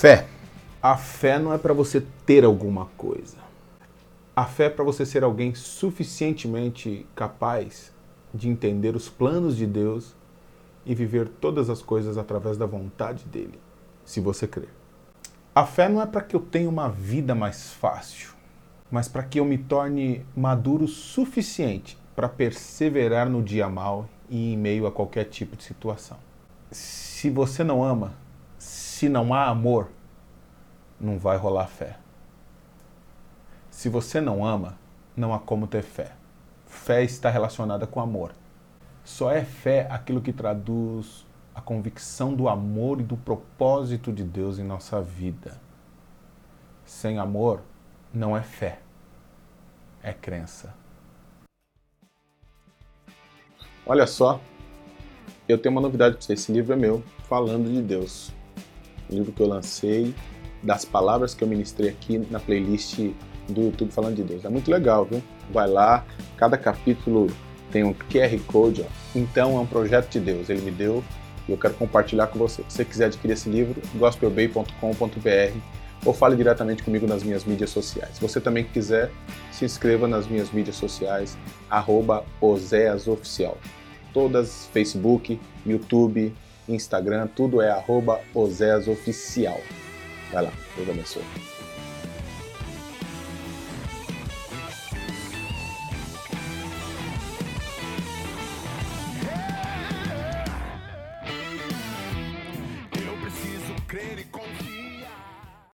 Fé. A fé não é para você ter alguma coisa. A fé é para você ser alguém suficientemente capaz de entender os planos de Deus e viver todas as coisas através da vontade dele, se você crer. A fé não é para que eu tenha uma vida mais fácil, mas para que eu me torne maduro o suficiente para perseverar no dia mal e em meio a qualquer tipo de situação. Se você não ama, se não há amor, não vai rolar fé. Se você não ama, não há como ter fé. Fé está relacionada com amor. Só é fé aquilo que traduz a convicção do amor e do propósito de Deus em nossa vida. Sem amor, não é fé, é crença. Olha só, eu tenho uma novidade para você. Esse livro é meu, falando de Deus. Livro que eu lancei, das palavras que eu ministrei aqui na playlist do YouTube falando de Deus. É muito legal, viu? Vai lá, cada capítulo tem um QR Code, ó. então é um projeto de Deus. Ele me deu e eu quero compartilhar com você. Se você quiser adquirir esse livro, gospelbay.com.br ou fale diretamente comigo nas minhas mídias sociais. Se você também quiser, se inscreva nas minhas mídias sociais, arroba. Todas, Facebook, YouTube, Instagram, tudo é arroba Oficial. Vai lá, Deus abençoe. crer e confiar.